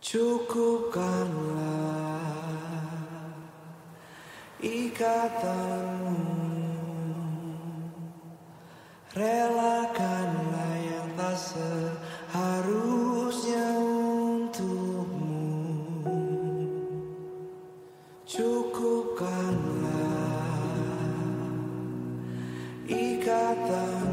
Cukupkanlah ikatanmu. Relakanlah yang tak seharusnya untukmu. Cukupkanlah ikatanmu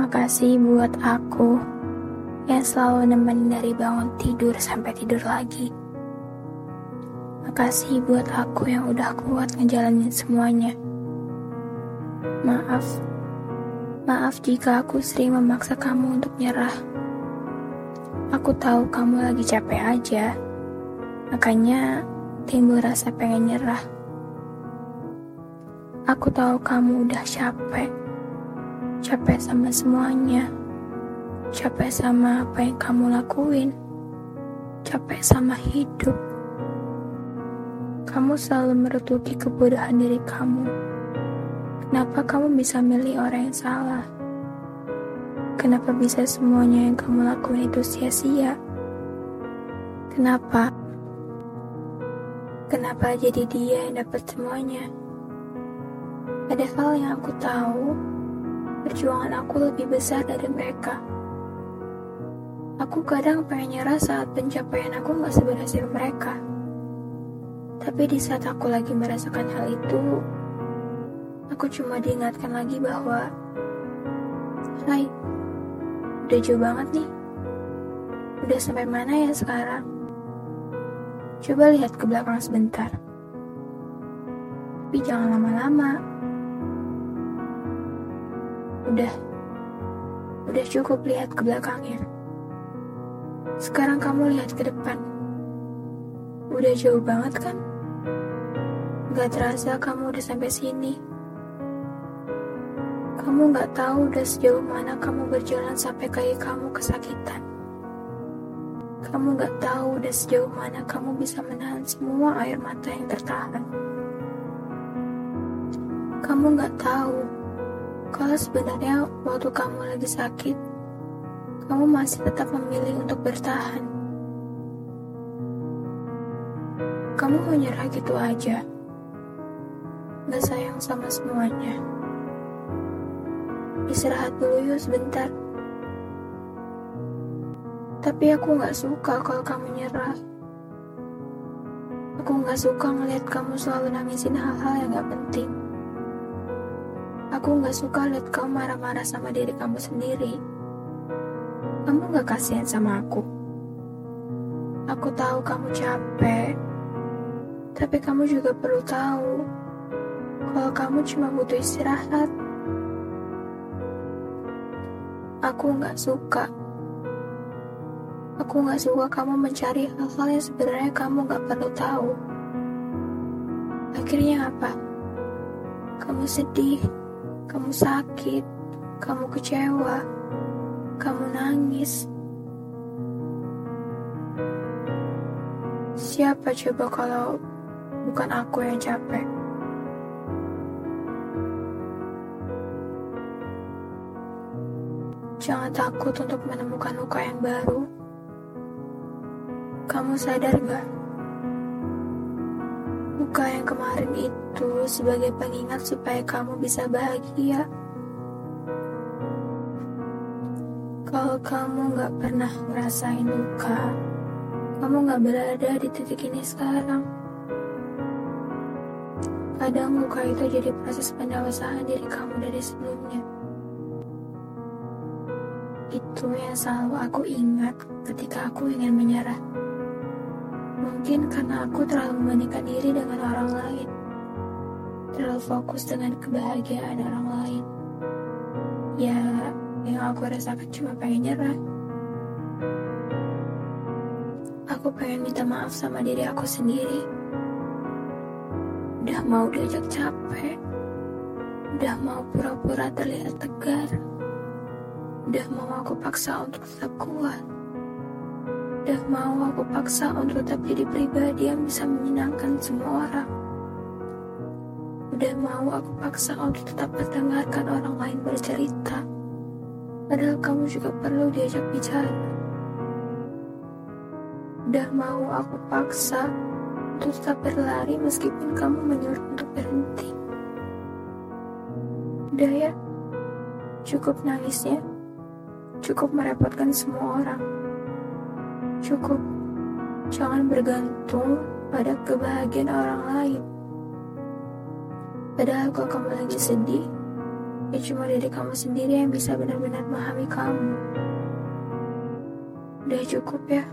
Makasih buat aku yang selalu nemenin dari bangun tidur sampai tidur lagi. Makasih buat aku yang udah kuat ngejalanin semuanya. Maaf, maaf jika aku sering memaksa kamu untuk nyerah. Aku tahu kamu lagi capek aja, makanya timbul rasa pengen nyerah. Aku tahu kamu udah capek, capek sama semuanya, capek sama apa yang kamu lakuin, capek sama hidup. Kamu selalu meretuki kebodohan diri kamu. Kenapa kamu bisa milih orang yang salah? Kenapa bisa semuanya yang kamu lakuin itu sia-sia? Kenapa? Kenapa jadi dia yang dapat semuanya? Padahal yang aku tahu, perjuangan aku lebih besar dari mereka. Aku kadang pengen nyerah saat pencapaian aku gak seberhasil mereka. Tapi di saat aku lagi merasakan hal itu, aku cuma diingatkan lagi bahwa, Hai, udah jauh banget nih. Udah sampai mana ya sekarang? Coba lihat ke belakang sebentar. Tapi jangan lama-lama. Udah, udah cukup lihat ke belakangnya. Sekarang kamu lihat ke depan. Udah jauh banget kan? Gak terasa kamu udah sampai sini. Kamu gak tahu udah sejauh mana kamu berjalan sampai kaki kamu kesakitan. Kamu gak tahu udah sejauh mana kamu bisa menahan semua air mata yang tertahan. Kamu gak tahu kalau sebenarnya waktu kamu lagi sakit, kamu masih tetap memilih untuk bertahan. Kamu mau nyerah gitu aja. Gak sayang sama semuanya. Istirahat dulu yuk sebentar. Tapi aku gak suka kalau kamu nyerah. Aku gak suka ngeliat kamu selalu nangisin hal-hal yang gak penting. Aku gak suka lihat kamu marah-marah sama diri kamu sendiri. Kamu gak kasihan sama aku. Aku tahu kamu capek, tapi kamu juga perlu tahu kalau kamu cuma butuh istirahat. Aku gak suka. Aku gak suka kamu mencari hal-hal yang sebenarnya kamu gak perlu tahu. Akhirnya apa? Kamu sedih, kamu sakit, kamu kecewa, kamu nangis. Siapa coba kalau bukan aku yang capek? Jangan takut untuk menemukan luka yang baru. Kamu sadar gak? Luka yang kemarin itu sebagai pengingat supaya kamu bisa bahagia. Kalau kamu gak pernah ngerasain luka, kamu gak berada di titik ini sekarang. Kadang luka itu jadi proses pendewasaan diri kamu dari sebelumnya. Itu yang selalu aku ingat ketika aku ingin menyerah. Mungkin karena aku terlalu membandingkan diri dengan orang lain. Terlalu fokus dengan kebahagiaan orang lain. Ya, yang aku rasakan cuma pengen nyerah. Aku pengen minta maaf sama diri aku sendiri. Udah mau diajak capek. Udah mau pura-pura terlihat tegar. Udah mau aku paksa untuk tetap kuat. Udah mau aku paksa untuk tetap jadi pribadi yang bisa menyenangkan semua orang. Udah mau aku paksa untuk tetap mendengarkan orang lain bercerita. Padahal kamu juga perlu diajak bicara. Udah mau aku paksa untuk tetap berlari meskipun kamu menyuruh untuk berhenti. Udah ya, cukup nangisnya. Cukup merepotkan semua orang. Cukup, jangan bergantung pada kebahagiaan orang lain. Padahal kalau kamu lagi sedih, ya cuma diri kamu sendiri yang bisa benar-benar memahami kamu. Udah cukup ya.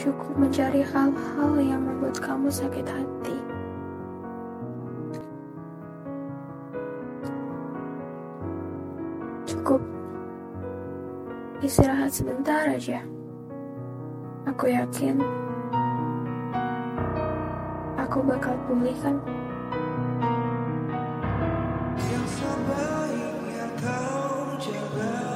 Cukup mencari hal-hal yang membuat kamu sakit hati. Cukup istirahat sebentar aja. Aku yakin aku bakal pulih kan. Yang sebaiknya kau jaga